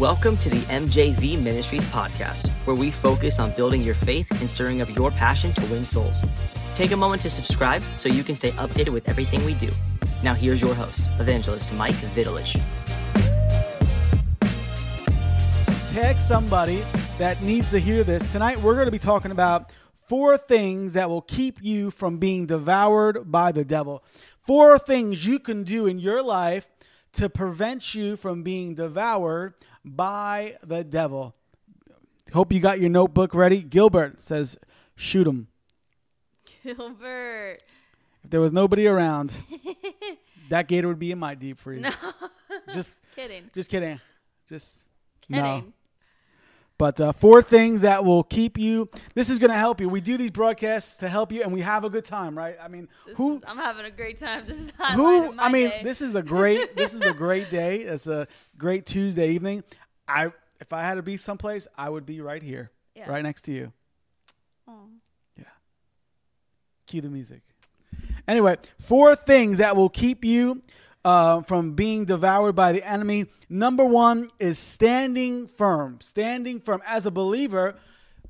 Welcome to the MJV Ministries podcast, where we focus on building your faith and stirring up your passion to win souls. Take a moment to subscribe so you can stay updated with everything we do. Now, here's your host, Evangelist Mike Vidulich. Tag somebody that needs to hear this. Tonight, we're going to be talking about four things that will keep you from being devoured by the devil. Four things you can do in your life to prevent you from being devoured by the devil. Hope you got your notebook ready. Gilbert says, shoot him. Gilbert. If there was nobody around, that gator would be in my deep freeze. No. Just Kidding. just kidding. Just no. But uh, four things that will keep you. This is going to help you. We do these broadcasts to help you, and we have a good time, right? I mean, This who? is- I'm having a great time. This is who? I mean, day. this is a great. this is a great day. It's a great Tuesday evening. I, if I had to be someplace, I would be right here, Yeah. right next to you. Yeah. Cue the music. Anyway, four things that will keep you uh, from being devoured by the enemy. Number one is standing firm. Standing firm. As a believer,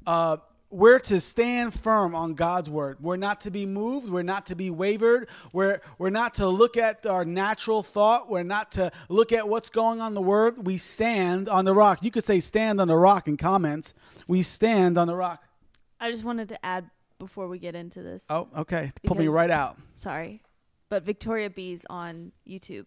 uh, we're to stand firm on God's word. We're not to be moved. We're not to be wavered. We're, we're not to look at our natural thought. We're not to look at what's going on in the word. We stand on the rock. You could say stand on the rock in comments. We stand on the rock. I just wanted to add before we get into this. Oh, okay. Pull me right out. Sorry. But Victoria B's on YouTube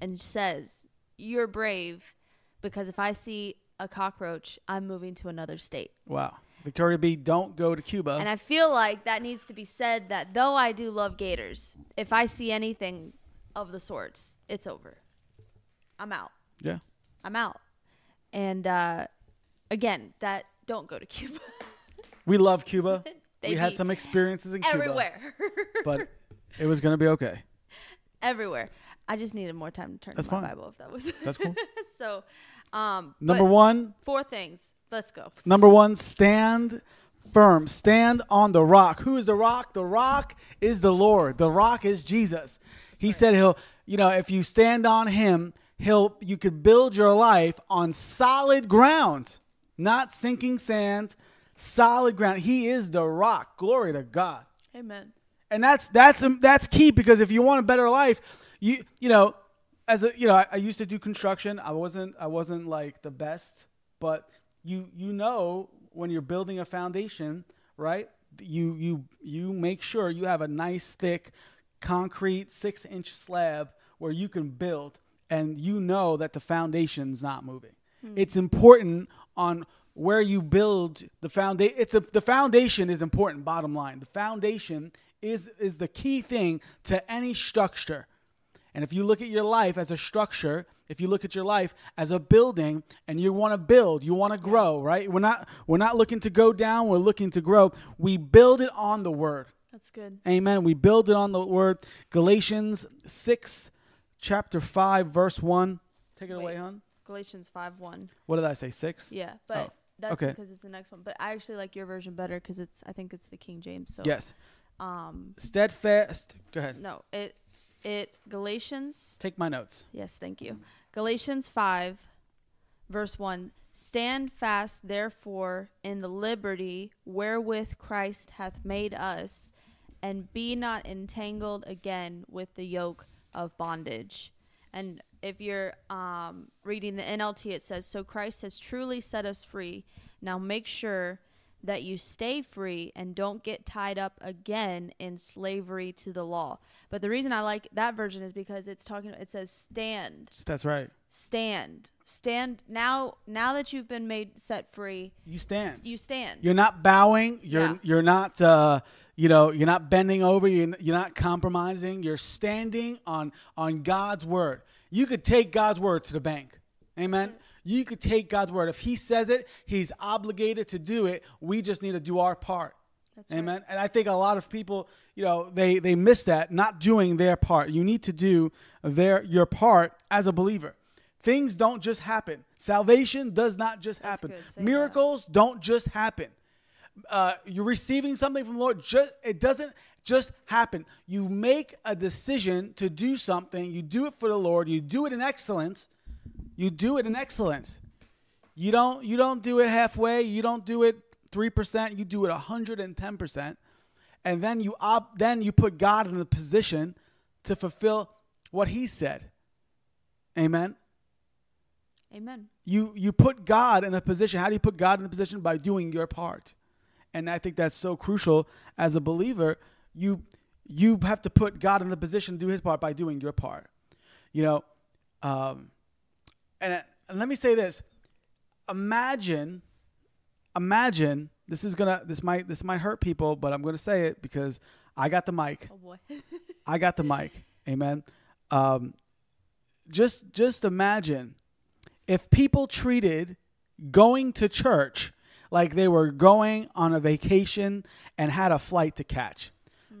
and says, You're brave because if I see a cockroach, I'm moving to another state. Wow. Victoria B, don't go to Cuba. And I feel like that needs to be said that though I do love gators, if I see anything of the sorts, it's over. I'm out. yeah. I'm out. And uh, again, that don't go to Cuba. We love Cuba. We had some experiences in Cuba. Everywhere. But it was going to be okay. Everywhere. I just needed more time to turn That's to my fine. Bible if that was That's cool. so um Number but one, four things. Let's go. number one, stand firm. Stand on the rock. Who is the rock? The rock is the Lord. The rock is Jesus. he said he'll, you know, if you stand on him, he'll you could build your life on solid ground, not sinking sand, solid ground. He is the rock. Glory to God. Amen. And that's that's um, that's key because if you want a better life, you you know, as a you know, I, I used to do construction. I wasn't I wasn't like the best, but you you know when you're building a foundation, right? You you you make sure you have a nice thick concrete six inch slab where you can build, and you know that the foundation's not moving. Hmm. It's important on where you build the foundation. It's a, the foundation is important. Bottom line, the foundation is is the key thing to any structure. And if you look at your life as a structure, if you look at your life as a building and you want to build, you want to grow, right? We're not we're not looking to go down, we're looking to grow. We build it on the word. That's good. Amen. We build it on the word. Galatians 6 chapter 5 verse 1. Take it away, hon. Galatians five one. What did I say? 6? Yeah, oh, but Oh, that's okay. because it's the next one. But I actually like your version better because it's I think it's the King James. So Yes. Um Steadfast. Go ahead. no it it Galatians Take my notes. Yes, thank you. Galatians 5, verse 1 Stand fast, therefore, in the liberty wherewith Christ hath made us, and be not entangled again with the yoke of bondage. And if you're um, reading the NLT, it says, So Christ has truly set us free. Now make sure that you stay free and don't get tied up again in slavery to the law. But the reason I like that version is because it's talking it says stand, That's right. stand, stand now now that you've been made set free, You stand. you stand. You're not bowing. You're Yeah. you're not uh, you know you're not bending over. You're, you're not compromising. You're standing on on God's word. You could take God's word to the bank. Amen. You could take God's word. If He says it, He's obligated to do it. We just need to do our part. That's right. Amen. And I think a lot of people, you know, they they miss that, not doing their part. You need to do their your part as a believer. Things don't just happen. Salvation does not just happen. Say that. Miracles don't just happen. Uh, you're receiving something from the Lord. Just it doesn't just happen. You make a decision to do something. You do it for the Lord. You do it in excellence. You do it in excellence. You don't you don't do it halfway. You don't do it three percent. You do it hundred and ten percent, and then you op- then you put God in the position to fulfill what He said. Amen. Amen. You you put God in a position. How do you put God in the position by doing your part? And I think that's so crucial as a believer. You you have to put God in the position to do His part by doing your part. You know, um, and, and let me say this: imagine, imagine this is gonna this might this might hurt people, but I'm gonna say it because I got the mic. Oh boy. I got the mic. Amen. Um, just just imagine if people treated going to church like they were going on a vacation and had a flight to catch.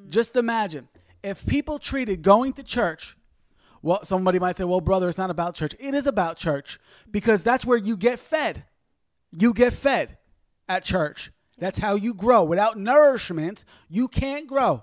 Just imagine if people treated going to church. Well, somebody might say, "Well, brother, it's not about church." It is about church because that's where you get fed. You get fed at church. That's how you grow. Without nourishment, you can't grow.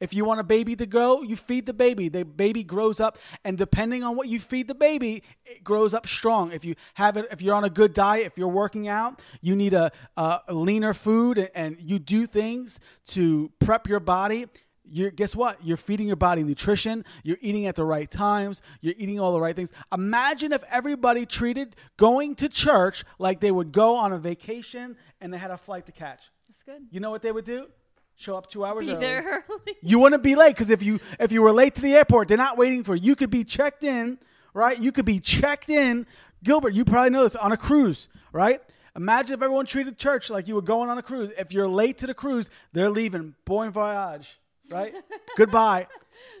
If you want a baby to grow, you feed the baby. The baby grows up, and depending on what you feed the baby, it grows up strong. If you have it, if you're on a good diet, if you're working out, you need a, a leaner food, and, and you do things to prep your body. You're, guess what? You're feeding your body nutrition. You're eating at the right times. You're eating all the right things. Imagine if everybody treated going to church like they would go on a vacation and they had a flight to catch. That's good. You know what they would do? Show up two hours Be early. there early. You wouldn't be late because if you if you were late to the airport, they're not waiting for you. You could be checked in, right? You could be checked in. Gilbert, you probably know this on a cruise, right? Imagine if everyone treated church like you were going on a cruise. If you're late to the cruise, they're leaving. Bon voyage, right? Goodbye,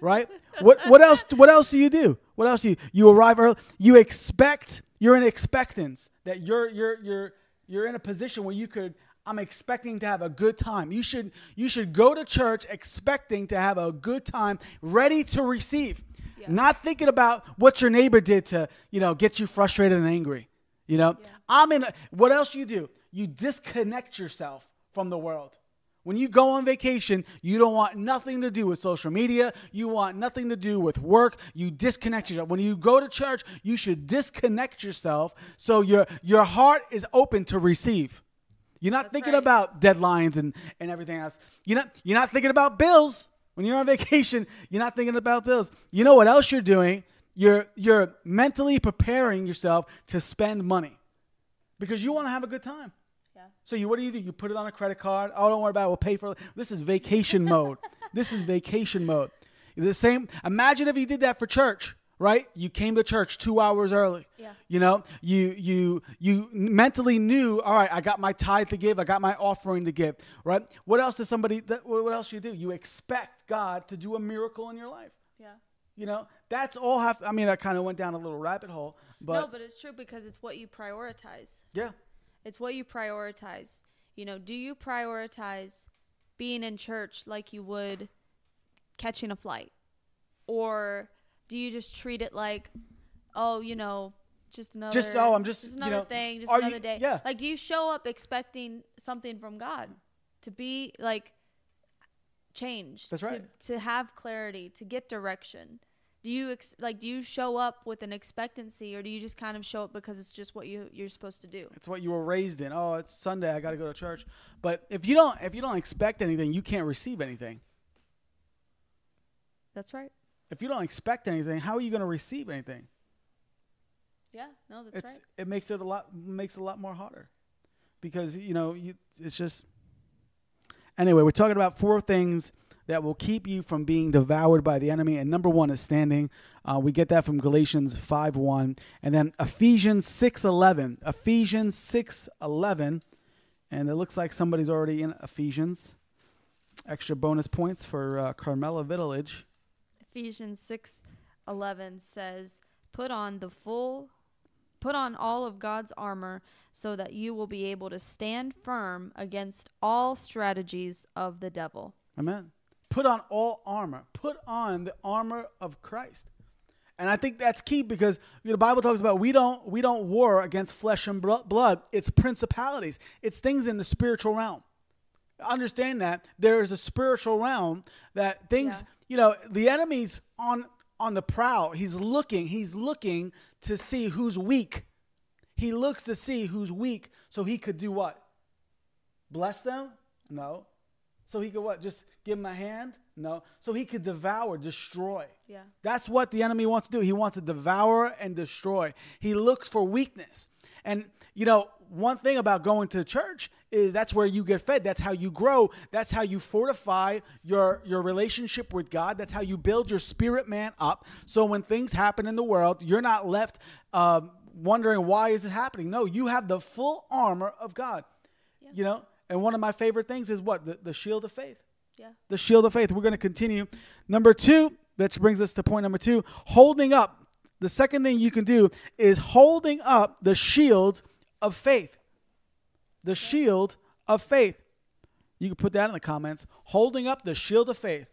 right? What what else? What else do you do? What else do you you arrive early? You expect. You're in expectance that you're you're you're you're in a position where you could I'm expecting to have a good time. You should you should go to church expecting to have a good time, ready to receive. Yeah. Not thinking about what your neighbor did to, you know, get you frustrated and angry. You know? I'm in a, what else you do? You disconnect yourself from the world. When you go on vacation, you don't want nothing to do with social media. You want nothing to do with work. You disconnect yourself. When you go to church, you should disconnect yourself so your your heart is open to receive. You're not That's thinking right. about deadlines and, and everything else. You're not you're not thinking about bills. When you're on vacation, you're not thinking about bills. You know what else you're doing? You're you're mentally preparing yourself to spend money. Because you want to have a good time. Yeah. So you what do you do? You put it on a credit card. Oh, don't worry about it. We'll pay for it. This is vacation mode. This is vacation mode. It's the same. Imagine if you did that for church, right? You came to church two hours early. Yeah. You know, you you you mentally knew. All right, I got my tithe to give. I got my offering to give. Right. What else does somebody? That, what else you do? You expect God to do a miracle in your life. Yeah. You know, that's all. Have I mean, I kind of went down a little rabbit hole, but, no, but it's true because it's what you prioritize. yeah, It's what you prioritize. You know, do you prioritize being in church like you would catching a flight? Or do you just treat it like, oh, you know, just another Just, oh, I'm just, you another know, thing, just another you- day. yeah. Like do you show up expecting something from God? To be like changed. That's to- right. To have clarity, to get direction. Do you ex- like do you show up with an expectancy or do you just kind of show up because it's just what you you're supposed to do? It's what you were raised in. Oh, it's Sunday. I got to go to church. But if you don't, if you don't expect anything, you can't receive anything. That's right. If you don't expect anything, how are you going to receive anything? Yeah, no, that's It's right. it makes it a lot makes it a lot more harder because you know you, it's just. Anyway, we're talking about four things that will keep you from being devoured by the enemy, and number one is standing. Uh, we get that from Galatians five one, and then Ephesians six eleven. Ephesians six eleven, and it looks like somebody's already in Ephesians. Extra bonus points for uh, Carmela Village. Ephesians 6:11 says, "Put on the full put on all of God's armor so that you will be able to stand firm against all strategies of the devil." Amen. Put on all armor. Put on the armor of Christ. And I think that's key because you know, the Bible talks about we don't we don't war against flesh and blood. It's principalities. It's things in the spiritual realm. Understand that there is a spiritual realm that things, Yeah. you know, the enemy's on on the prowl. He's looking, he's looking to see who's weak. He looks to see who's weak so he could do what? Bless them? No. So he could what? Just give him a hand? No. So he could devour, destroy. Yeah. That's what the enemy wants to do. He wants to devour and destroy. He looks for weakness. And, you know, one thing about going to church is that's where you get fed. That's how you grow. That's how you fortify your, your relationship with God. That's how you build your spirit man up. So when things happen in the world, you're not left um, wondering why is it happening. No, you have the full armor of God. You know, and one of my favorite things is what? The, the shield of faith Yeah. the shield of faith. We're going to continue. Number two, that brings us to point number two holding up. The second thing you can do is holding up the shield of faith. The shield of faith. You can put that in the comments. Holding up the shield of faith.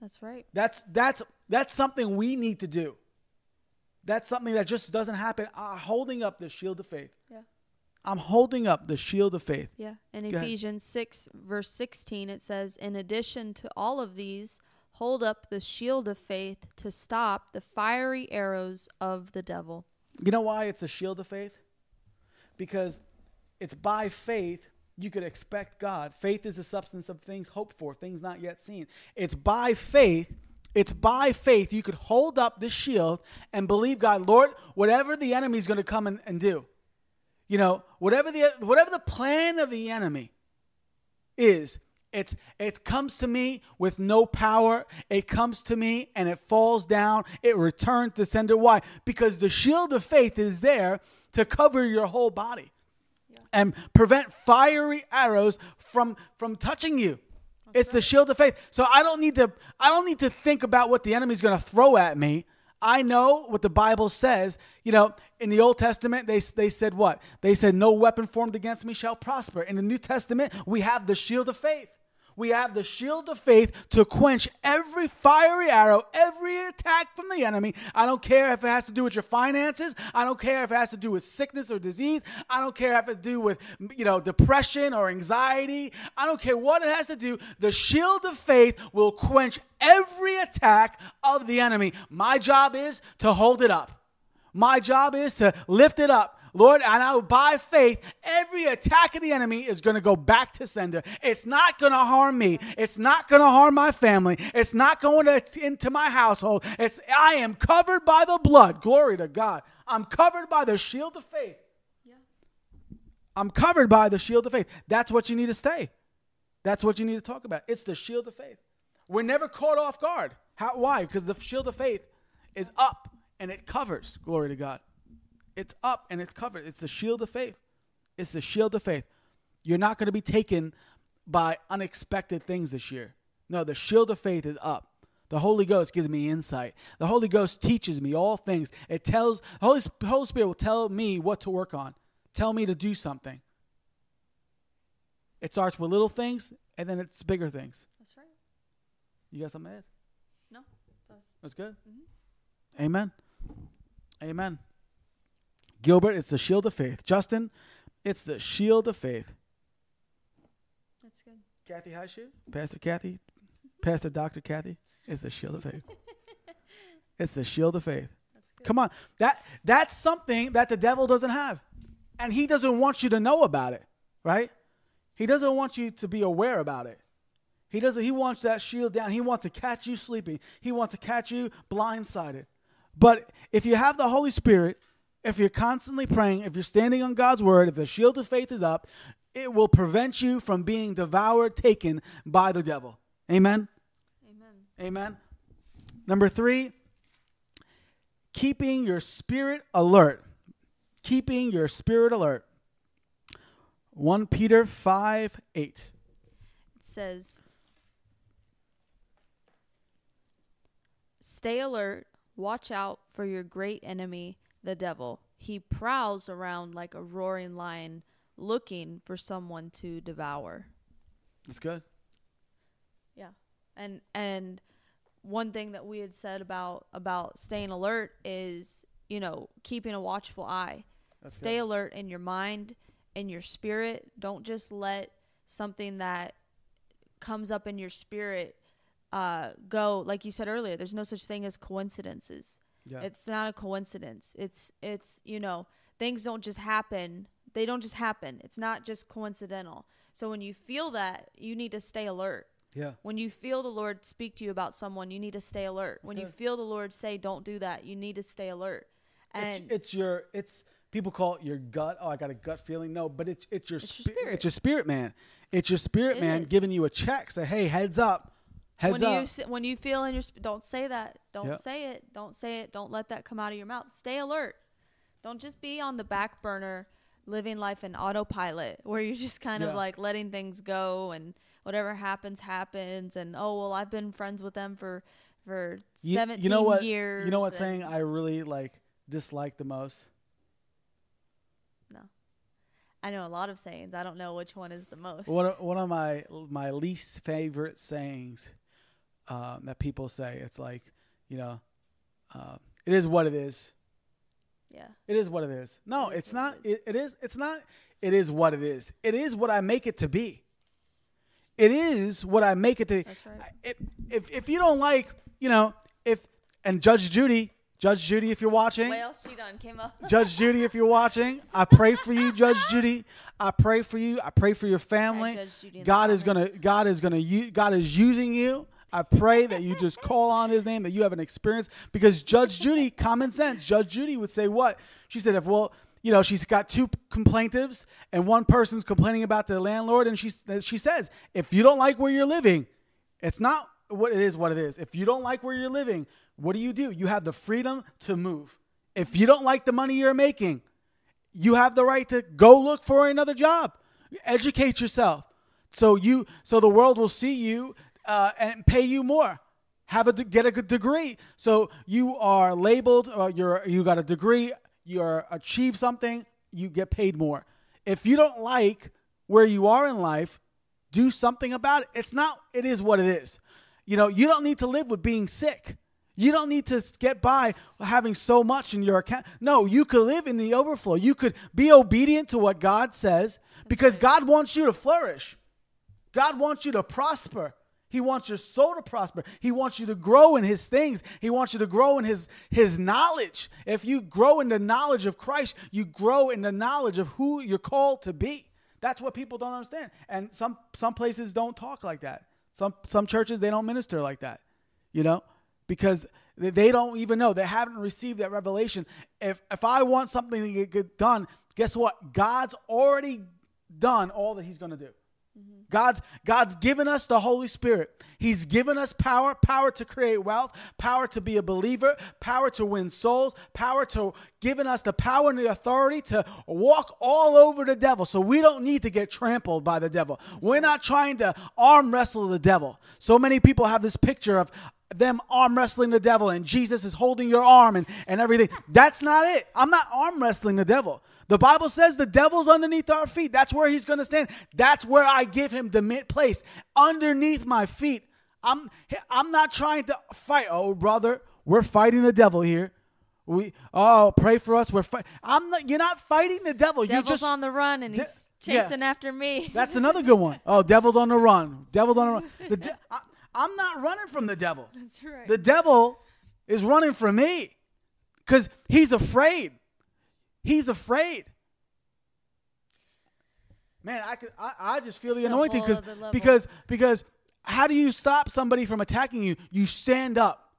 That's right. That's that's that's something we need to do. That's something that just doesn't happen. Uh, holding up the shield of faith. Yeah. I'm holding up the shield of faith. Yeah. In Go ahead. Ephesians 6, verse 16, it says, In addition to all of these, hold up the shield of faith to stop the fiery arrows of the devil. You know why it's a shield of faith? Because it's by faith you could expect God. Faith is the substance of things hoped for, things not yet seen. It's by faith. It's by faith you could hold up this shield and believe God, Lord, whatever the enemy's going to come and, and do, you know, whatever the whatever the plan of the enemy is, it's it comes to me with no power. It comes to me and it falls down. It returns to sender. Why? Because the shield of faith is there to cover your whole body and prevent fiery arrows from from touching you. it's the shield of faith. So I don't need to I don't need to think about what the enemy's going to throw at me. I know what the Bible says. You know, in the Old Testament, they, they said what? They said, No weapon formed against me shall prosper. In the New Testament, we have the shield of faith. We have the shield of faith to quench every fiery arrow, every attack from the enemy. I don't care if it has to do with your finances. I don't care if it has to do with sickness or disease. I don't care if it has to do with, you know, depression or anxiety. I don't care what it has to do. The shield of faith will quench every attack of the enemy. My job is to hold it up. My job is to lift it up. Lord, and I by faith, every attack of the enemy is going to go back to sender. It's not going to harm me. It's not going to harm my family. It's not going to, into my household. It's I am covered by the blood. Glory to God. I'm covered by the shield of faith. I'm covered by the shield of faith. That's what you need to stay. That's what you need to talk about. It's the shield of faith. We're never caught off guard. How, why? Because the shield of faith is up and it covers. Glory to God. It's up and it's covered. It's the shield of faith. It's the shield of faith. You're not going to be taken by unexpected things this year. No, the shield of faith is up. The Holy Ghost gives me insight. The Holy Ghost teaches me all things. It tells the Holy, Holy Spirit will tell me what to work on. Tell me to do something. It starts with little things and then it's bigger things. That's right. You got something to add? No. That's, That's good. Mm-hmm. Amen. Amen. Gilbert, it's the shield of faith. Justin, it's the shield of faith. that's good. Kathy Highshoe, Pastor Kathy, Pastor Dr. Kathy, it's the shield of faith. it's the shield of faith. That's good. Come on. That that's something that the devil doesn't have. And he doesn't want you to know about it, right? He doesn't want you to be aware about it. He doesn't he wants that shield down. He wants to catch you sleeping. He wants to catch you blindsided. But if you have the Holy Spirit, if you're constantly praying, if you're standing on God's word, if the shield of faith is up, it will prevent you from being devoured, taken by the devil. Amen. Amen. Amen. Number three, keeping your spirit alert. Keeping your spirit alert. 1 Peter 5 8. It says, Stay alert, watch out for your great enemy, the devil. He prowls around like a roaring lion, looking for someone to devour. That's good. Yeah. And and one thing that we had said about about staying alert is, you know, keeping a watchful eye. That's Stay good. alert in your mind, in your spirit. Don't just let something that comes up in your spirit uh, go. Like you said earlier, there's no such thing as coincidences. Yeah. It's not a coincidence. It's it's you know Things don't just happen. They don't just happen. It's not just coincidental. So when you feel that, you need to stay alert. Yeah. When you feel the Lord speak to you about someone, you need to stay alert. when you feel the Lord say, "Don't do that," you need to stay alert. It's, And it's your it's people call it your gut. Oh, I got a gut feeling. No, but it's it's your, It's your spirit. It's your spirit, man. It's your spirit, It man, is. giving you a check. Say, hey, heads up, heads when up. you when you feel in your don't say that. Don't Yeah. say it. Don't say it. Don't let that come out of your mouth. Stay alert. Don't just be on the back burner living life in autopilot where you're just kind Yeah. of like letting things go and whatever happens happens and oh well I've been friends with them for for You- 17 you know what? years. You know what saying I really like dislike the most? No. I know a lot of sayings. I don't know which one is the most. One of, one of my my least favorite sayings um, that people say. It's like, you know, uh, it is what it is. yeah. It is what it is. No, It it's what not. it is. It, it is. It's not. It is what it is. It is what I make it to be. It is what I make it to. That's right. If if, if you don't like, you know, if and Judge Judy, Judge Judy, if you're watching, Well, she done came up. Judge Judy, if you're watching, I pray for you, Judge Judy. I pray for you. I pray for your family. Judge Judy God is gonna. God is gonna. God is using you. I pray that you just call on His name, that you have an experience. Because Judge Judy, common sense, Judge Judy would say what she said. If well, you know, she's got two complaintives, and one person's complaining about the landlord, and she she says, if you don't like where you're living, it's not what it is. What it is. If you don't like where you're living, what do you do? You have the freedom to move. If you don't like the money you're making, you have the right to go look for another job educate yourself so you so the world will see you uh, and pay you more have a get a good degree so you are labeled uh, you're you got a degree you're achieve something you get paid more if you don't like where you are in life do something about it it's not it is what it is you know you don't need to live with being sick you don't need to get by having so much in your account. No, you could live in the overflow. You could be obedient to what God says because God wants you to flourish. God wants you to prosper. He wants your soul to prosper. He wants you to grow in his things. He wants you to grow in his his knowledge. If you grow in the knowledge of Christ, you grow in the knowledge of who you're called to be. That's what people don't understand. And some some places don't talk like that. Some some churches they don't minister like that. You know? Because they- don't even know. They haven't received that revelation. If if I want something to get done, guess what? God's already done all that he's going to do. Mm-hmm. God's God's given us the Holy Spirit. He's given us power, power to create wealth, power to be a believer, power to win souls, power to given us the power and the authority to walk all over the devil. So we don't need to get trampled by the devil. We're not trying to arm wrestle the devil. So many people have this picture of them arm wrestling the devil and Jesus is holding your arm and, and everything. That's not it. I'm not arm wrestling the devil. The Bible says the devil's underneath our feet. That's where he's going to stand. That's where I give him the mid place underneath my feet. I'm I'm not trying to fight. Oh, brother, we're fighting the devil here. We oh, pray for us. We're fight. I'm not. You're not fighting the devil. you Devil's just on the run and De- he's yeah. chasing after me. that's another good one. Oh, devil's on the run. Devil's on the run. The de- I, I'm not running from the devil. That's right. The devil is running from me because he's afraid. He's afraid. Man, I could I, I just feel the It's anointing because because because how do you stop somebody from attacking you? You stand up.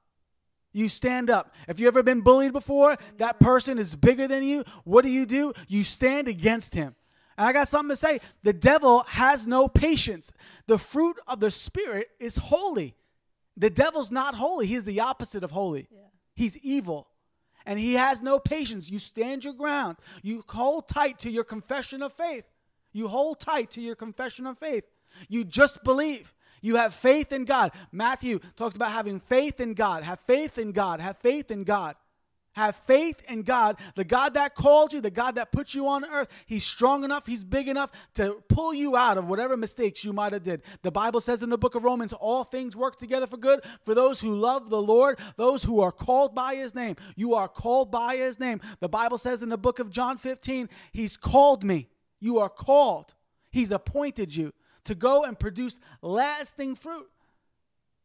You stand up. If you've ever been bullied before, that person is bigger than you. What do you do? You stand against him. And I got something to say. The devil has no patience. The fruit of the spirit is holy. The devil's not holy. He's the opposite of holy. He's evil. And he has no patience. You stand your ground. You hold tight to your confession of faith. You hold tight to your confession of faith. You just believe. You have faith in God. Matthew talks about having faith in God. Have faith in God. Have faith in God. Have faith in God, the God that called you, the God that put you on earth. He's strong enough, he's big enough to pull you out of whatever mistakes you might have did. The Bible says in the book of Romans, all things work together for good for those who love the Lord, those who are called by his name. You are called by his name. The Bible says in the book of John 15, he's called me. You are called. He's appointed you to go and produce lasting fruit.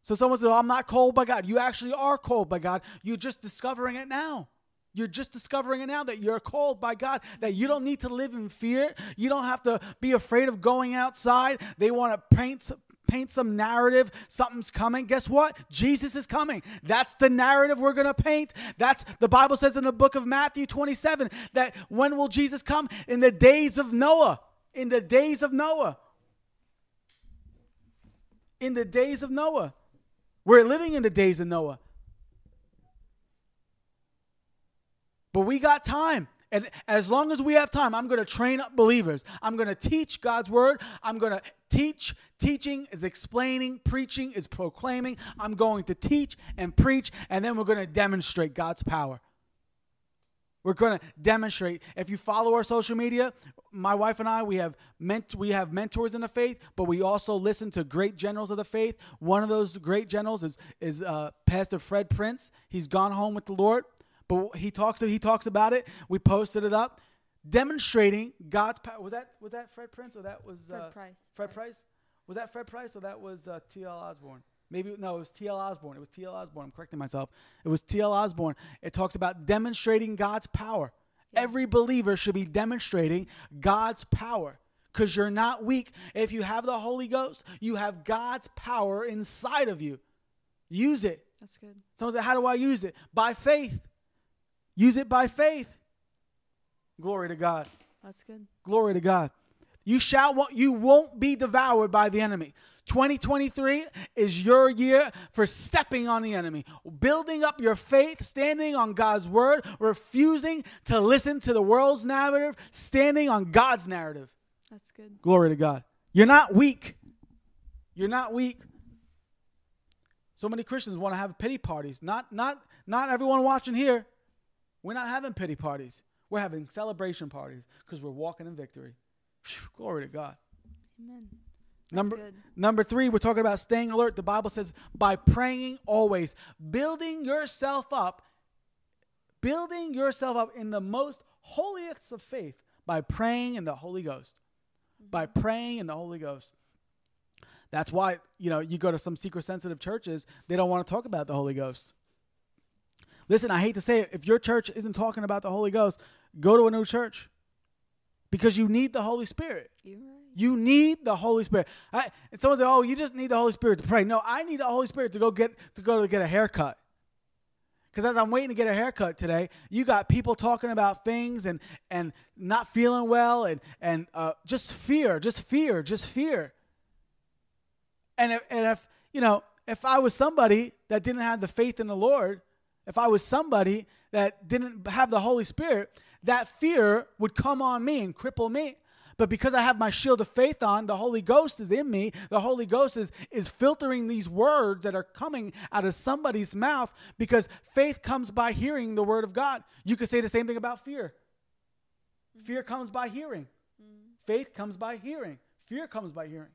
So someone says, "Oh, I'm not called by God. You actually are called by God. You're just discovering it now. You're just discovering it now that you're called by God, that you don't need to live in fear. You don't have to be afraid of going outside. They want to paint paint some narrative, something's coming. Guess what? Jesus is coming. That's the narrative we're going to paint. That's the Bible says in the book of Matthew 27 that when will Jesus come? In the days of Noah. In the days of Noah. In the days of Noah. We're living in the days of Noah. But we got time. And as long as we have time, I'm going to train up believers. I'm going to teach God's word. I'm going to teach. Teaching is explaining, preaching is proclaiming. I'm going to teach and preach, and then we're going to demonstrate God's power. We're going to demonstrate. If you follow our social media, my wife and I, we have ment- we have mentors in the faith, but we also listen to great generals of the faith. One of those great generals is is uh, Pastor Fred Prince. He's gone home with the Lord. But he talks he talks about it. We posted it up, demonstrating God's power. Was that was that Fred Prince or that was Fred uh, Price. Fred Price? Was that Fred Price or that was uh, T.L. Osborn? Maybe no, it was T.L. Osborn. It was T.L. Osborn. I'm correcting myself. It was T.L. Osborn. It talks about demonstrating God's power. Every believer should be demonstrating God's power because you're not weak. If you have the Holy Ghost, you have God's power inside of you. Use it. That's good. Someone said, How do I use it? By faith. Use it by faith. Glory to God. That's good. Glory to God. You shall you won't be devoured by the enemy. 2023 is your year for stepping on the enemy, building up your faith, standing on God's word, refusing to listen to the world's narrative, standing on God's narrative. That's good. Glory to God. You're not weak. You're not weak. So many Christians want to have pity parties. Not not not everyone watching here. We're not having pity parties. We're having celebration parties because we're walking in victory. Glory to God. Amen. That's Number good. number three, we're talking about staying alert. The Bible says by praying always, building yourself up, building yourself up in the most holiest of faith by praying in the Holy Ghost. Mm-hmm. By praying in the Holy Ghost. That's why, you know, you go to some secret sensitive churches, they don't want to talk about the Holy Ghost. Listen, I hate to say it, if your church isn't talking about the Holy Ghost, go to a new church. Because you need the Holy Spirit. Right. You need the Holy Spirit. I, and someone say, "Oh, you just need the Holy Spirit to pray." No, I need the Holy Spirit to go get to go to get a haircut. Because as I'm waiting to get a haircut today, you got people talking about things and and not feeling well and and uh, just fear, just fear, just fear. And if, and if you know, if I was somebody that didn't have the faith in the Lord, if I was somebody that didn't have the Holy Spirit, that fear would come on me and cripple me. But because I have my shield of faith on, the Holy Ghost is in me. The Holy Ghost is, is filtering these words that are coming out of somebody's mouth because faith comes by hearing the word of God. You could say the same thing about fear. Fear comes by hearing. Mm. Faith comes by hearing. Fear comes by hearing.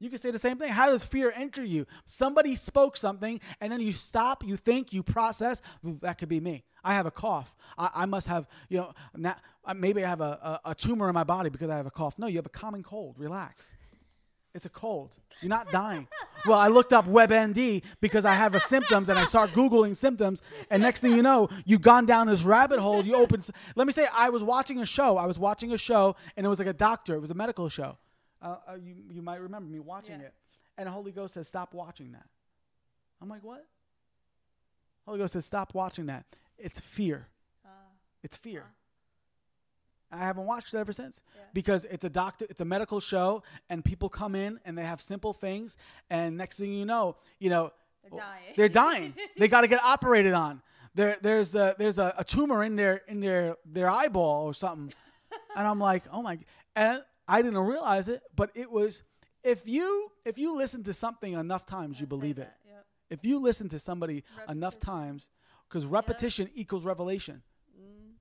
You can say the same thing. How does fear enter you? Somebody spoke something, and then you stop, you think, you process. That could be me. I have a cough. I, I must have, you know, na- uh, maybe I have a, a, a tumor in my body because I have a cough. No, you have a common cold. Relax. It's a cold. You're not dying. well, I looked up WebMD because I have a symptoms and I start Googling symptoms. And next thing you know, you've gone down this rabbit hole. You open, let me say, I was watching a show. I was watching a show and it was like a doctor. It was a medical show. Uh, uh, you, you might remember me watching Yeah. it. And the Holy Ghost says, stop watching that. I'm like, what? Holy Ghost says, stop watching that. It's fear. It's fear. I haven't watched it ever since Yeah. because it's a doctor, it's a medical show, and people come in and they have simple things, and next thing you know, you know, They're dying. they're dying. they got to get operated on. There, there's a, there's a, a tumor in their in their their eyeball or something, and I'm like, oh my! And I didn't realize it, but it was. If you if you listen to something enough times, you Say believe it. Yep. If you listen to somebody enough times, because repetition equals revelation. Mm.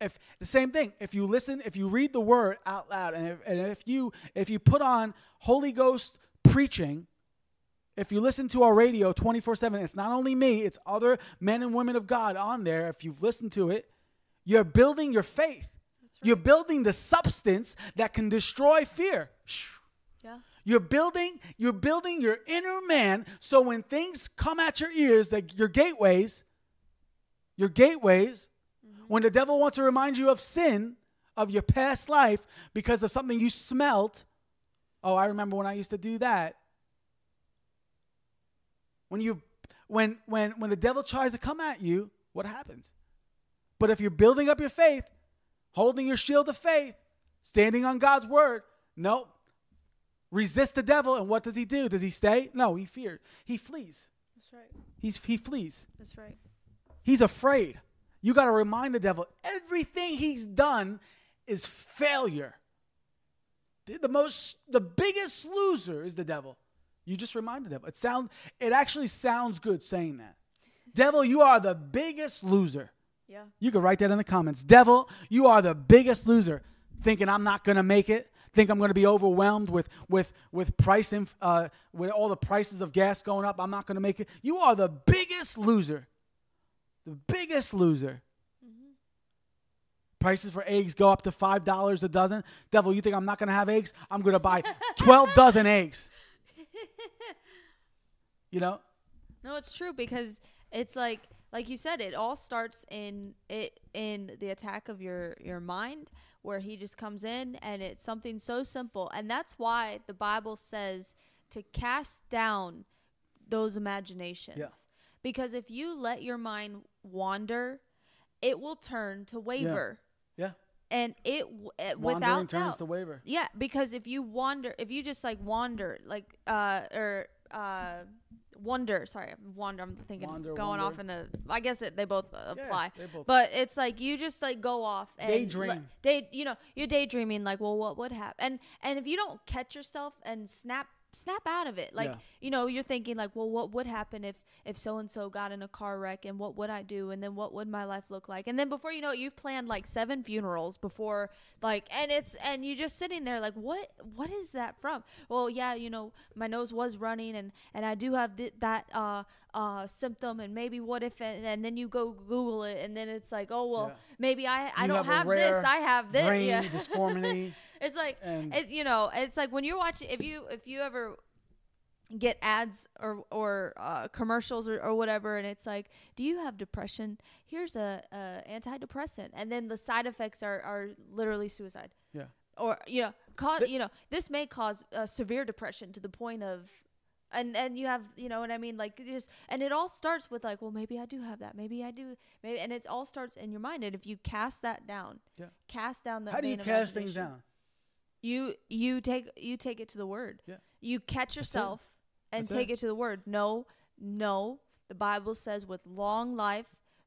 If the same thing, if you listen, if you read the word out loud, and if, and if you if you put on Holy Ghost preaching, if you listen to our radio twenty four seven, it's not only me, it's other men and women of God on there. If you've listened to it, you're building your faith. You're building the substance that can destroy fear. Yeah. You're building, you're building your inner man so when things come at your ears, that your gateways, your gateways, mm-hmm. When the devil wants to remind you of sin, of your past life, because of something you smelt, oh, I remember when I used to do that. When you when when when the devil tries to come at you, what happens? But if you're building up your faith, holding your shield of faith, standing on God's word, no. Resist the devil, and what does he do? Does he stay? No, he fears. He flees. That's right. He's he flees. That's right. He's afraid. You got to remind the devil everything he's done is failure. The, the most the biggest loser is the devil. You just remind the devil. It sound it actually sounds good saying that. devil, you are the biggest loser. Yeah. You can write that in the comments. Devil, you are the biggest loser. Thinking I'm not going to make it. Think I'm going to be overwhelmed with with with price inf- uh, with all the prices of gas going up. I'm not going to make it. You are the biggest loser. The biggest loser. Prices for eggs go up to five dollars a dozen. Devil, you think I'm not going to have eggs? I'm going to buy twelve dozen eggs. You know, No, it's true because it's like like you said, it all starts in it in the attack of your your mind where he just comes in and it's something so simple. And that's why the Bible says to cast down those imaginations. Yeah. Because if you let your mind wander, it will turn to waver. yeah. And it, w- it without turns doubt, to waver. yeah, because if you wander, if you just like wander, like uh or uh wonder, sorry, wander. I'm thinking Wander, going wonder. off in a. I guess it, they both uh, Yeah, apply. they both- But it's like you just like go off and Daydream. day, you know, you're daydreaming like, well, what would happen? And and if you don't catch yourself and snap snap out of it like Yeah. you know you're thinking like well what would happen if if so and so got in a car wreck and what would i do and then what would my life look like and then before you know it you've planned like seven funerals before like and it's and you're just sitting there like what what is that from well yeah you know my nose was running and and i do have th- that uh uh symptom and maybe what if and, and then you go google it and then it's like oh well Yeah. maybe i i You don't have have, this i have this yeah. it's like And- it, you know, it's like when you're watching if you if you ever get ads or or uh, commercials or, or whatever and it's like do you have depression? Here's a, a antidepressant. And then the side effects are are literally suicide. Yeah. or you know cause you know this may cause uh, severe depression to the point of and and you have you know what I mean? Like just and it all starts with like well maybe I do have that. Maybe I do maybe and it all starts in your mind. And if you cast that down Yeah. cast down the How do you cast things down? You you take you take it to the word Yeah. you catch yourself and That's take it. it. to the word no no the bible says with long life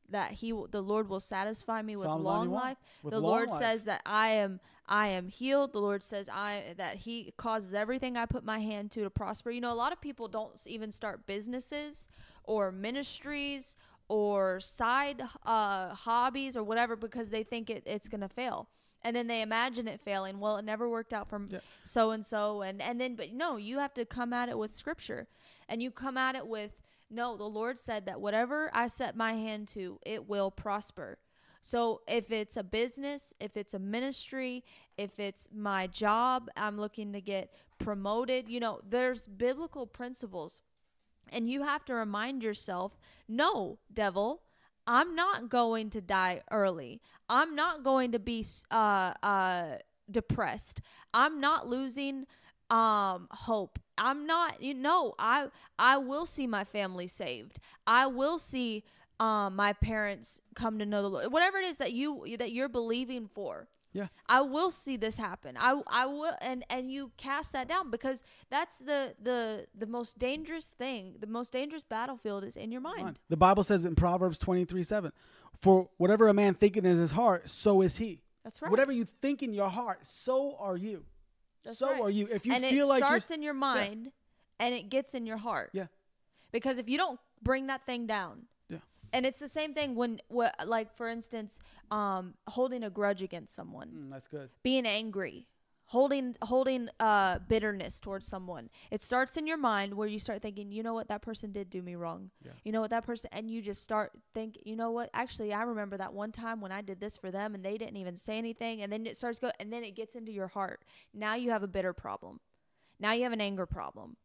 that he will, the lord will satisfy me with Psalms long life with the long lord life. says that i am i am healed the lord says i that he causes everything i put my hand to to prosper you know a lot of people don't even start businesses or ministries or side uh, hobbies or whatever because they think it, it's going to fail and then they imagine it failing. Well it never worked out for so and so and and then but no you have to come at it with scripture. And you come at it with no the lord said that whatever i set my hand to it will prosper. So if it's a business if it's a ministry if it's my job i'm looking to get promoted you know there's biblical principles. And you have to remind yourself no devil i'm not going to die early. I'm not going to be uh uh depressed. I'm not losing um hope. I'm not you know i i will see my family saved. I will see um my parents come to know the lord. Whatever it is that you that you're believing for Yeah. I will see this happen. I I will and and you cast that down because that's the the the most dangerous thing. The most dangerous battlefield is in your mind. Fine. The Bible says in Proverbs 23 7, For whatever a man thinketh in his heart, so is he. That's right. Whatever you think in your heart, so are you. That's so right. are you. If you and feel it like starts in your mind and it gets in your heart. yeah. Because if you don't bring that thing down, Yeah. And it's the same thing when, wh- like for instance, um, holding a grudge against someone, Mm, that's good. being angry, holding holding uh bitterness towards someone. It starts in your mind where you start thinking, you know what, that person did do me wrong. Yeah. You know what, that person, and you just start think, you know what, actually, I remember that one time when I did this for them and they didn't even say anything, and then it starts go, and then it gets into your heart. Now you have a bitter problem. Now you have an anger problem.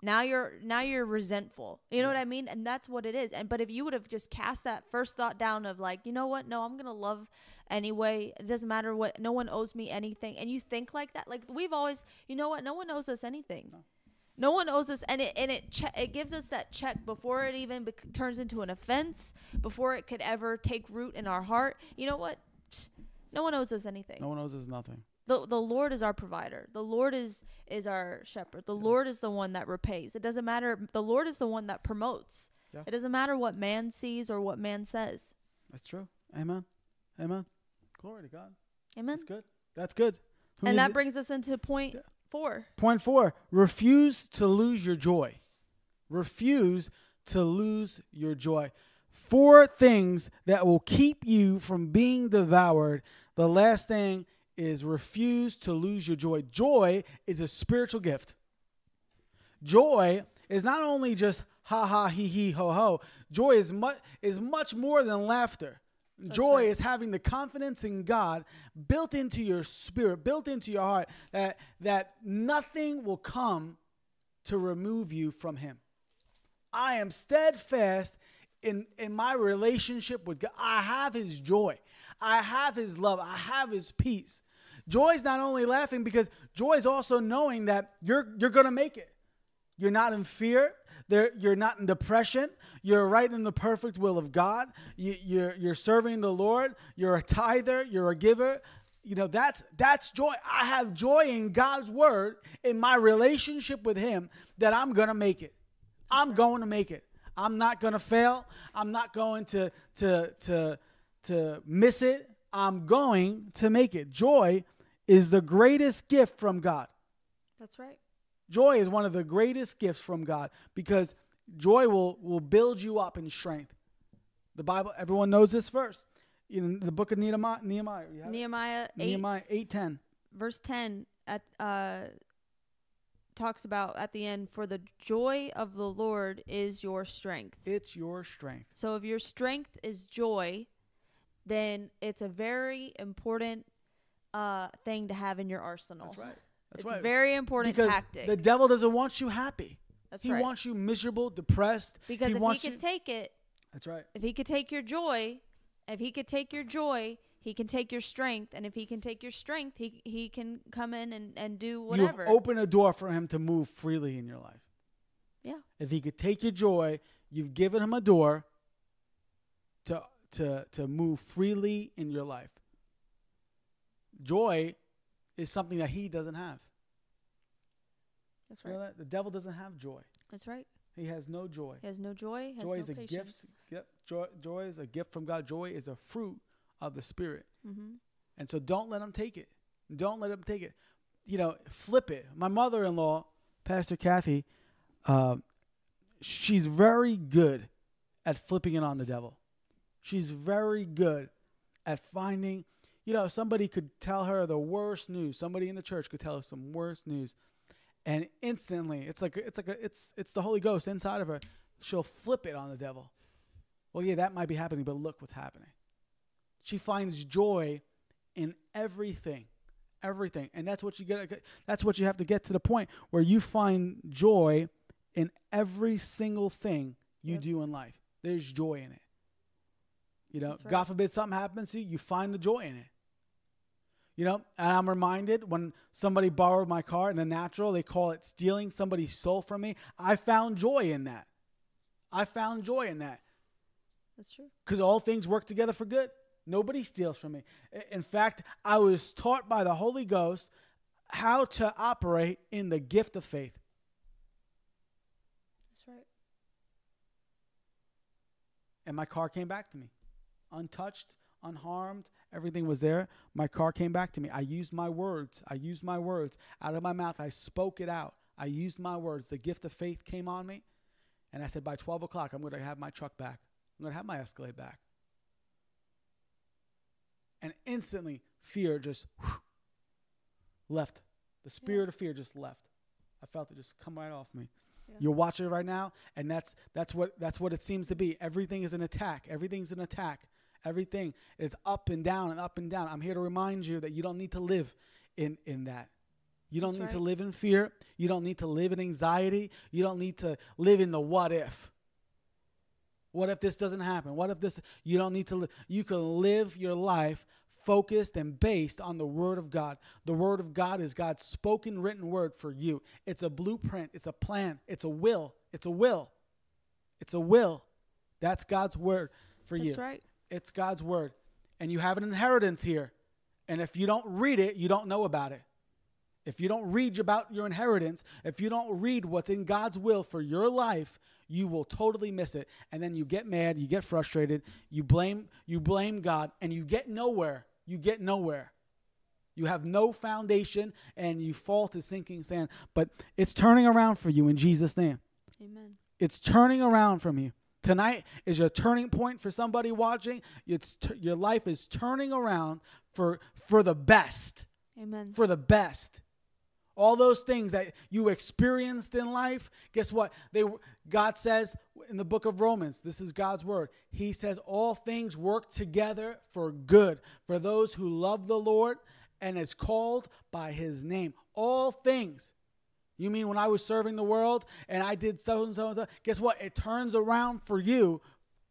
Now you're now you're resentful. You know what I mean? And that's what it is. And but if you would have just cast that first thought down of like, you know what? No, I'm gonna love anyway. It doesn't matter what. No one owes me anything. And you think like that. Like we've always, you know what? No one owes us anything. No. one owes us, and it and it che- it gives us that check before it even bec- turns into an offense, before it could ever take root in our heart. You know what? No one owes us anything. No one owes us nothing. The the Lord is our provider. The Lord is is our shepherd. The Lord is the one that repays. It doesn't matter. The Lord is the one that promotes. Yeah. It doesn't matter what man sees or what man says. That's true. Amen. Amen. Glory to God. Amen. That's good. That's good. Who And that brings us into point Yeah. four. Point four: refuse to lose your joy. Refuse to lose your joy. Four things that will keep you from being devoured. The last thing is refuse to lose your joy. Joy is a spiritual gift. Joy is not only just ha ha he he ho ho. Joy is much is much more than laughter. Joy right. is having the confidence in God built into your spirit, built into your heart that that nothing will come to remove you from him. I am steadfast in in my relationship with God. I have his joy. I have his love. I have his peace. Joy is not only laughing because joy is also knowing that you're you're to make it. You're not in fear. There, you're not in depression. You're right in the perfect will of God. You, you're you're serving the Lord. You're a tither. You're a giver. You know that's that's joy. I have joy in God's word in my relationship with Him that I'm gonna make it. I'm going to make it. I'm not gonna fail. I'm not going to to to to miss it. I'm going to make it. Joy is the greatest gift from God. That's right. Joy is one of the greatest gifts from God because joy will, will build you up in strength. The Bible, everyone knows this verse. In the book of Nehemiah, Nehemiah, you have? Nehemiah eight Nehemiah 8:10. verse ten at uh talks about at the end for the joy of the Lord is your strength. It's your strength. So if your strength is joy, then it's a very important uh thing to have in your arsenal. That's right. That's it's right. a very important because tactic. the devil doesn't want you happy. That's right he right. wants you miserable, depressed. because he if he could you, take it, That's right. if he could take your joy, if he could take your joy, he can take your strength, and if he can take your strength, he he can come in and and do whatever. You've opened a door for him to move freely in your life. yeah, If he could take your joy, you've given him a door to to to move freely in your life. Joy is something that he doesn't have. that's You right. know that? The devil doesn't have joy. That's right. He has no joy. He has no joy. Has Joy no is a patience. gift. Joy, joy is a gift from God. Joy is a fruit of the Spirit. Mm-hmm. And so don't let him take it. Don't let him take it. You know, flip it. My mother in law, Pastor Kathy, uh, she's very good at flipping it on the devil. She's very good at finding, you know, somebody could tell her the worst news. Somebody in the church could tell her some worst news. And instantly, it's like it's like a, it's it's the Holy Ghost inside of her. She'll flip it on the devil. Well, yeah, that might be happening, but look what's happening. She finds joy in everything, everything, and that's what you get. That's what you have to get to the point where you find joy in every single thing you Yep. do in life. There's joy in it. You know, right. God forbid something happens to you, you find the joy in it. You know, and I'm reminded when somebody borrowed my car in the natural, they call it stealing. Somebody stole from me. I found joy in that. I found joy in that That's true. because all things work together for good. Nobody steals from me. In fact, I was taught by the Holy Ghost how to operate in the gift of faith. That's right. And my car came back to me untouched, unharmed. Everything was there. My car came back to me. I used my words. I used my words out of my mouth. I spoke it out. I used my words. The gift of faith came on me. And I said, by 12 o'clock, I'm going to have my truck back. I'm going to have my Escalade back. And instantly, fear just whew, left. The spirit of fear just left. I felt it just come right off me. Yeah. You're watching it right now, and that's that's what that's what it seems to be. Everything is an attack. Everything's an attack. Everything is up and down and up and down. I'm here to remind you that you don't need to live in in that. You don't That's need to live in fear. You don't need to live in anxiety. You don't need to live in the what if. What if this doesn't happen? What if this you don't need to live you can live your life focused and based on the word of God. The word of God is God's spoken written word for you. It's a blueprint, it's a plan, it's a will. It's a will. It's a will. That's God's word for you. That's right. It's God's word. And you have an inheritance here. And if you don't read it, you don't know about it. If you don't read about your inheritance, if you don't read what's in God's will for your life, you will totally miss it. And then you get mad, you get frustrated, you blame you blame God and you get nowhere. You get nowhere. You have no foundation and you fall to sinking sand. But it's turning around for you in Jesus name. Amen. It's turning around from you. Tonight is your turning point for somebody watching. It's t- your life is turning around for for the best, Amen. for the best. All those things that you experienced in life, guess what? They God says in the book of Romans, this is God's word. He says all things work together for good for those who love the Lord and is called by his name. All things. You mean when I was serving the world and I did so and so and so? Guess what? It turns around for you.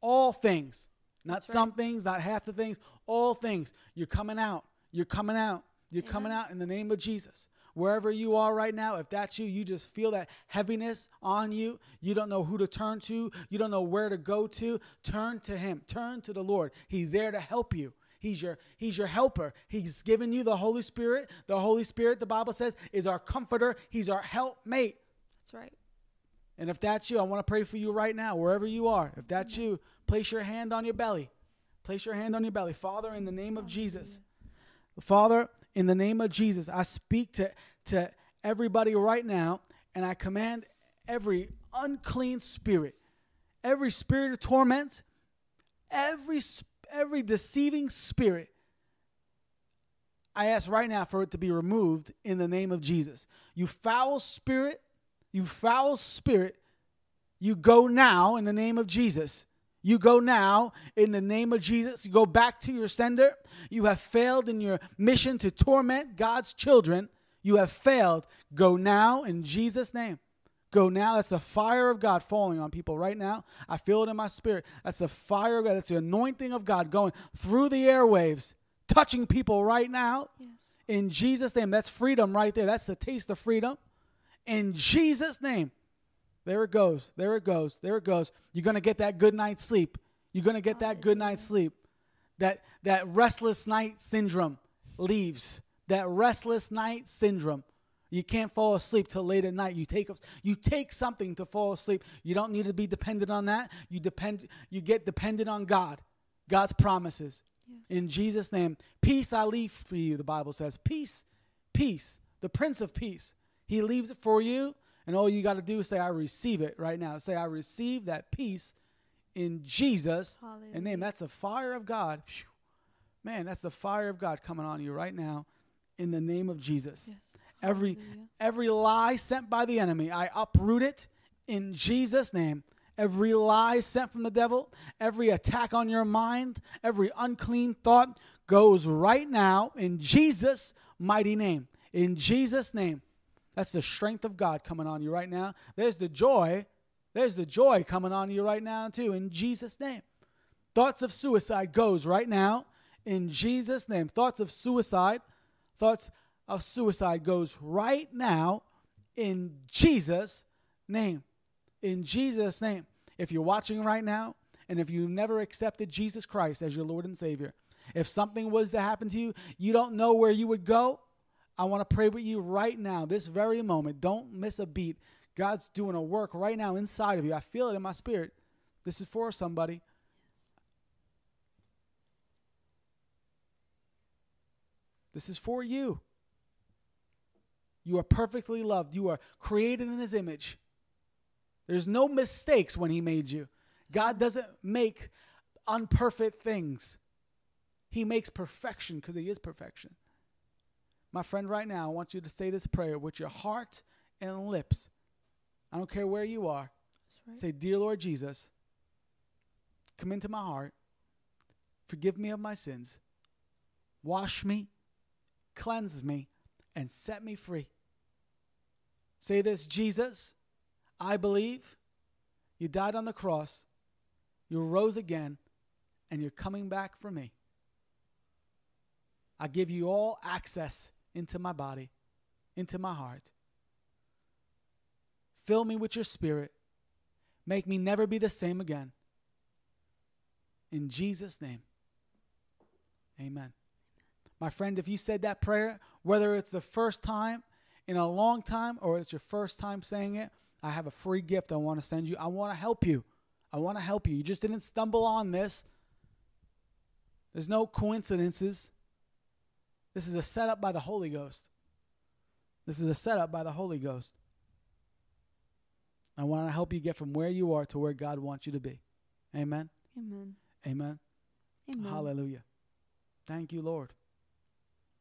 All things, not That's right. some things, not half the things. All things. You're coming out. You're coming out. You're coming out in the name of Jesus. Wherever you are right now, if that's you, you just feel that heaviness on you. You don't know who to turn to. You don't know where to go to. Turn to Him. Turn to the Lord. He's there to help you. He's your He's your helper. He's given you the Holy Spirit. The Holy Spirit, the Bible says, is our comforter. He's our helpmate. That's right. And if that's you, I want to pray for you right now, wherever you are. If that's you, place your hand on your belly. Place your hand on your belly. Father, in the name of Jesus. Father, in the name of Jesus, I speak to, to everybody right now, and I command every unclean spirit, every spirit of torment, every sp- every deceiving spirit. I ask right now for it to be removed in the name of Jesus. You foul spirit, you foul spirit, you go now in the name of Jesus. You go now in the name of Jesus. You go back to your sender. You have failed in your mission to torment God's children. You have failed. Go now in Jesus' name. Go now. That's the fire of God falling on people right now. I feel it in my spirit. That's the fire of God. That's the anointing of God going through the airwaves, touching people right now. Yes. In Jesus' name. That's freedom right there. That's the taste of freedom. In Jesus' name. There it goes. There it goes. There it goes. You're going to get that good night's sleep. You're going to get that good night's sleep. That that restless night syndrome leaves. That restless night syndrome. You can't fall asleep till late at night. You take you take something to fall asleep. You don't need to be dependent on that. You depend you get dependent on God. God's promises. In Jesus name, peace I leave for you, the Bible says. Peace, peace, the prince of peace. He leaves it for you, and all you got to do is say I receive it right now. Say I receive that peace in Jesus' Hallelujah. name. That's the fire of God. Man, that's the fire of God coming on you right now in the name of Jesus. Yes. Every Hallelujah. every lie sent by the enemy, I uproot it in Jesus' name. Every lie sent from the devil, every attack on your mind, every unclean thought goes right now in Jesus' mighty name. In Jesus' name. That's the strength of God coming on you right now. There's the joy. There's the joy coming on you right now, too, in Jesus' name. Thoughts of suicide goes right now in Jesus' name. Thoughts of suicide, thoughts of suicide goes right now in Jesus' name. In Jesus' name. If you're watching right now, and if you've never accepted Jesus Christ as your Lord and Savior, if something was to happen to you, you don't know where you would go, I want to pray with you right now, this very moment. Don't miss a beat. God's doing a work right now inside of you. I feel it in my spirit. This is for somebody. This is for you. You are perfectly loved. You are created in His image. There's no mistakes when He made you. God doesn't make unperfect things, He makes perfection because He is perfection. My friend, right now, I want you to say this prayer with your heart and lips. I don't care where you are. Right. Say, Dear Lord Jesus, come into my heart. Forgive me of my sins. Wash me, cleanse me, and set me free. Say this Jesus, I believe you died on the cross, you rose again, and you're coming back for me. I give you all access into my body, into my heart. Fill me with your spirit. Make me never be the same again. In Jesus' name, amen. My friend, if you said that prayer, whether it's the first time in a long time or it's your first time saying it, I have a free gift I want to send you. I want to help you. I want to help you. You just didn't stumble on this. There's no coincidences. This is a setup by the Holy Ghost. This is a setup by the Holy Ghost. I want to help you get from where you are to where God wants you to be. Amen. Amen. Amen. Amen. Hallelujah. Thank you, Lord.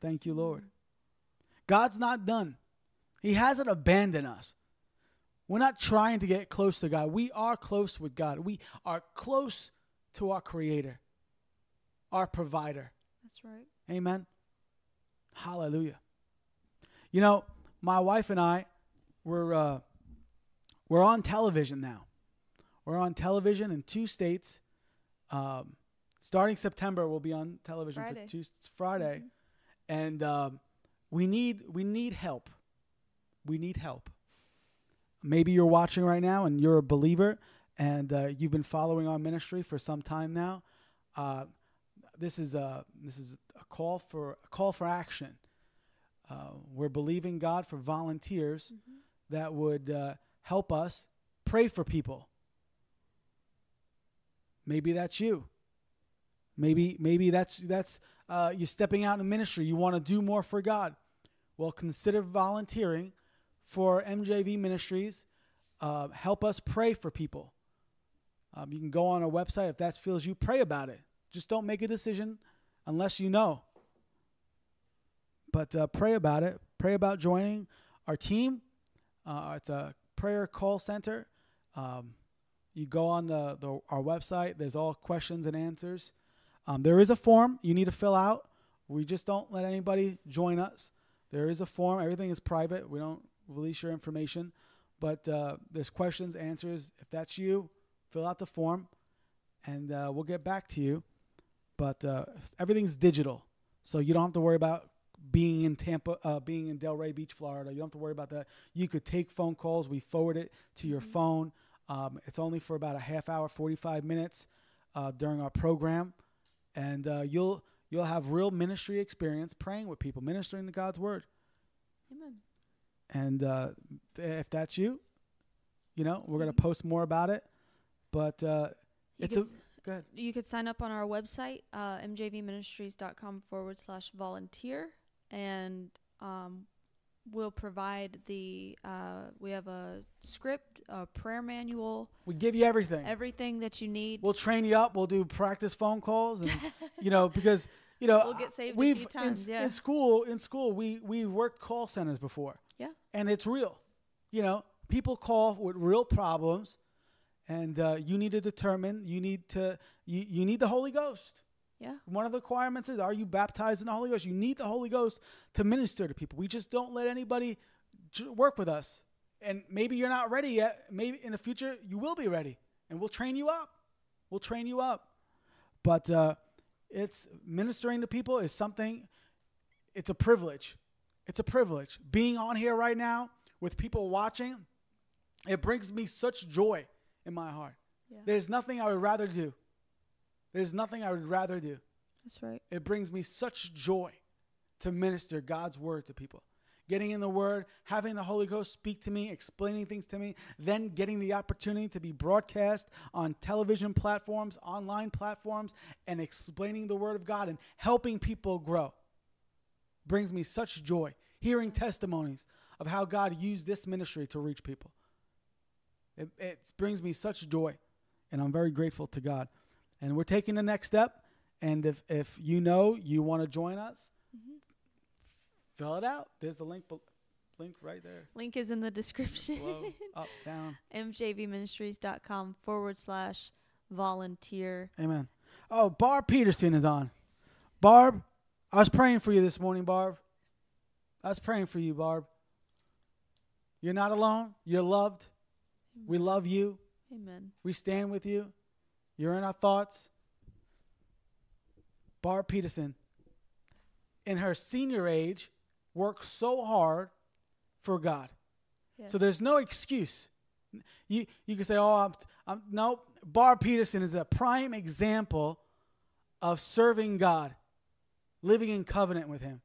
Thank you, Lord. God's not done. He hasn't abandoned us. We're not trying to get close to God. We are close with God. We are close to our Creator, our provider. That's right. Amen. Hallelujah. You know, my wife and I, we're uh, we're on television now. We're on television in two states. Um, starting September, we'll be on television Friday. for two it's Friday, and um, we need we need help. We need help. Maybe you're watching right now and you're a believer, and uh, you've been following our ministry for some time now. Uh, this is a this is a call for a call for action. Uh, we're believing God for volunteers that would uh, help us pray for people. Maybe that's you. Maybe maybe that's that's uh, you stepping out in ministry. You want to do more for God. Well, consider volunteering for MJV Ministries. Uh, help us pray for people. Um, you can go on our website if that feels you. Pray about it. Just don't make a decision unless you know. But uh, pray about it. Pray about joining our team. Uh, it's a prayer call center. Um, you go on the, the our website. There's all questions and answers. Um, there is a form you need to fill out. We just don't let anybody join us. There is a form. Everything is private. We don't release your information. But uh, there's questions, answers. If that's you, fill out the form, and uh, we'll get back to you. But uh, everything's digital, so you don't have to worry about being in Tampa, uh, being in Delray Beach, Florida. You don't have to worry about that. You could take phone calls. We forward it to your phone. Um, it's only for about a half hour, 45 minutes uh, during our program, and uh, you'll you'll have real ministry experience praying with people, ministering to God's word. Amen. And uh, if that's you, you know we're gonna post more about it. But uh, it's could, a good. you could sign up on our website, uh, mjvministries.com forward slash volunteer, and um, we'll provide the, uh, we have a script, a prayer manual, We give you everything. everything that you need. we'll train you up. We'll do practice phone calls, and you know because you know we'll get saved we've few times, in, yeah. in school in school we we worked call centers before. Yeah. and it's real. You know, people call with real problems, and uh, you need to determine. You need to you, you need the Holy Ghost. yeah. One of the requirements is: Are you baptized in the Holy Ghost? You need the Holy Ghost to minister to people. We just don't let anybody work with us. And maybe you're not ready yet. Maybe in the future you will be ready, and we'll train you up. We'll train you up. But uh, it's ministering to people is something. It's a privilege. It's a privilege. Being on here right now with people watching, it brings me such joy in my heart. Yeah. There's nothing I would rather do. There's nothing I would rather do. That's right. It brings me such joy to minister God's word to people. Getting in the word, having the Holy Ghost speak to me, explaining things to me, then getting the opportunity to be broadcast on television platforms, online platforms, and explaining the word of God and helping people grow brings me such joy. Hearing testimonies of how God used this ministry to reach people. It, it brings me such joy, and I'm very grateful to God. And we're taking the next step. And if, if you know you want to join us, mm-hmm. fill it out. There's the link, bel- link right there. Link is in the description. Below, up, down. mjvministries.com forward slash volunteer. Amen. Oh, Barb Peterson is on. Barb, I was praying for you this morning, Barb. I was praying for you, Barb. You're not alone. You're loved. We love you. Amen. We stand with you. You're in our thoughts. Barb Peterson, in her senior age, worked so hard for God. Yeah. So there's no excuse. You you can say, "Oh, I'm, I'm no." Barb Peterson is a prime example of serving God, living in covenant with Him.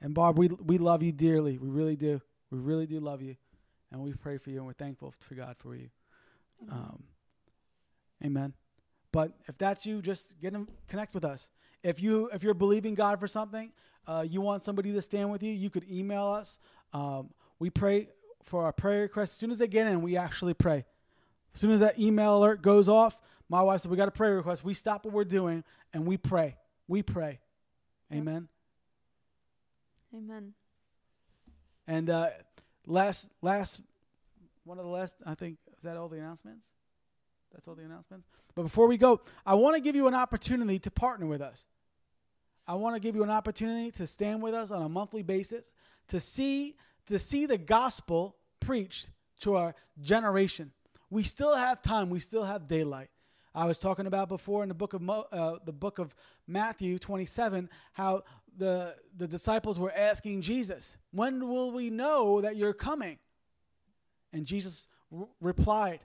And Barb, we we love you dearly. We really do. We really do love you, and we pray for you, and we're thankful for God for you. Um, amen. But if that's you, just get in, connect with us. If you if you're believing God for something, uh, you want somebody to stand with you, you could email us. Um, we pray for our prayer requests. As soon as they get in, we actually pray. As soon as that email alert goes off, my wife said, "We got a prayer request." We stop what we're doing and we pray. We pray. Amen. Amen. And uh, last, last, one of the last, I think, is that all the announcements? That's all the announcements. But before we go, I want to give you an opportunity to partner with us. I want to give you an opportunity to stand with us on a monthly basis to see to see the gospel preached to our generation. We still have time. We still have daylight. I was talking about before in the book of Mo, uh, the book of Matthew 27 how the the disciples were asking Jesus, "When will we know that you're coming?" And Jesus replied,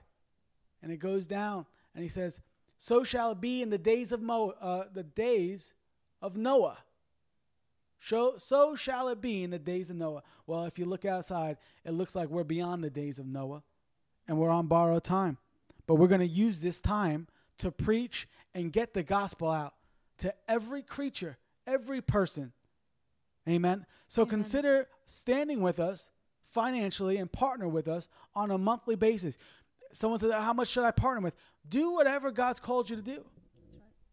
and it goes down, and he says, "So shall it be in the days of Mo, uh, the days of Noah." So, so shall it be in the days of Noah. Well, if you look outside, it looks like we're beyond the days of Noah and we're on borrowed time. But we're going to use this time to preach and get the gospel out to every creature, every person. Amen. So Amen. consider standing with us financially and partner with us on a monthly basis. Someone said, How much should I partner with? Do whatever God's called you to do.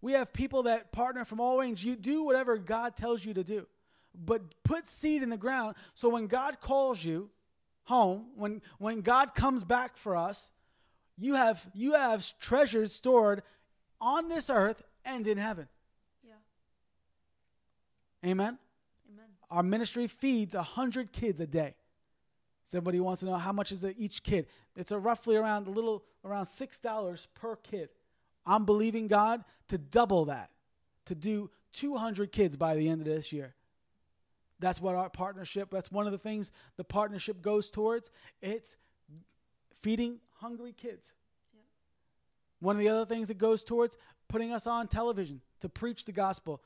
We have people that partner from all range. You do whatever God tells you to do, but put seed in the ground so when God calls you home, when when God comes back for us, you have you have treasures stored on this earth and in heaven. Yeah. Amen. Amen. Our ministry feeds a hundred kids a day. Somebody wants to know how much is it each kid? It's a roughly around a little around six dollars per kid. I'm believing God to double that, to do 200 kids by the end of this year. That's what our partnership, that's one of the things the partnership goes towards. It's feeding hungry kids. Yep. One of the other things it goes towards putting us on television to preach the gospel.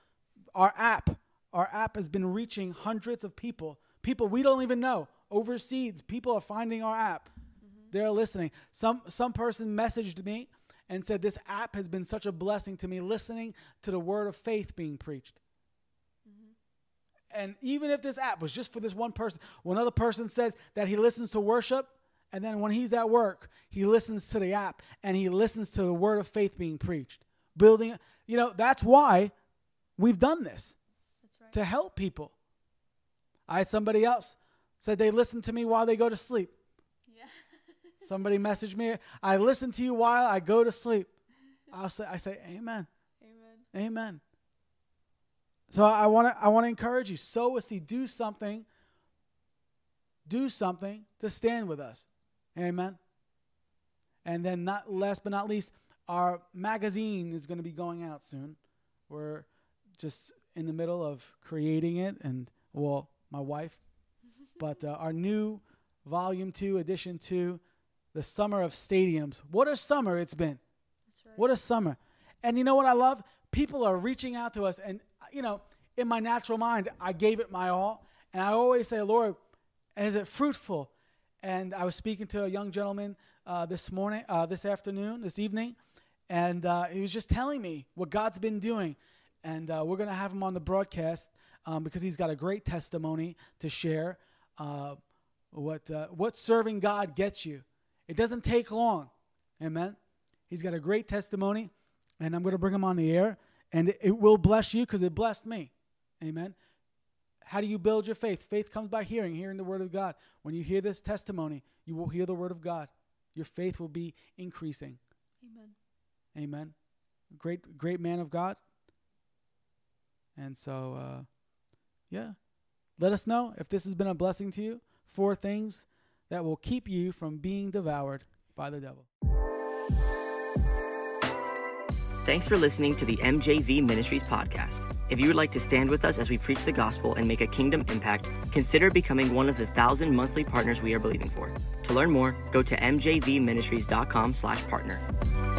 Our app, our app has been reaching hundreds of people. People we don't even know overseas. People are finding our app. Mm-hmm. They're listening. Some some person messaged me and said this app has been such a blessing to me listening to the word of faith being preached. Mm-hmm. And even if this app was just for this one person, one other person says that he listens to worship, and then when he's at work, he listens to the app and he listens to the word of faith being preached. Building, you know, that's why we've done this That's right. to help people. I had somebody else said they listen to me while they go to sleep. yeah. Somebody messaged me, I listen to you while I go to sleep. I'll say, I say, Amen. Amen. Amen. So I want to I want to encourage you. Sow a seed. Do something. Do something to stand with us. Amen. And then not last but not least, our magazine is going to be going out soon. We're just in the middle of creating it, and well, my wife. but uh, our new volume two, edition two, the summer of stadiums. What a summer it's been. That's right. What a summer. And you know what I love? People are reaching out to us. And, you know, in my natural mind, I gave it my all. And I always say, Lord, is it fruitful? And I was speaking to a young gentleman uh, this morning, uh, this afternoon, this evening. And uh, he was just telling me what God's been doing. And uh, we're going to have him on the broadcast um, because he's got a great testimony to share. Uh, what, uh, what serving God gets you. It doesn't take long. Amen. He's got a great testimony, and I'm going to bring him on the air, and it, it will bless you because it blessed me. Amen. How do you build your faith? Faith comes by hearing, hearing the word of God. When you hear this testimony, you will hear the word of God. Your faith will be increasing. Amen. Amen. Great, great man of God. And so, uh, yeah, let us know if this has been a blessing to you. Four things that will keep you from being devoured by the devil. Thanks for listening to the MJV Ministries podcast. If you would like to stand with us as we preach the gospel and make a kingdom impact, consider becoming one of the thousand monthly partners we are believing for. To learn more, go to mjvministries.com/partner.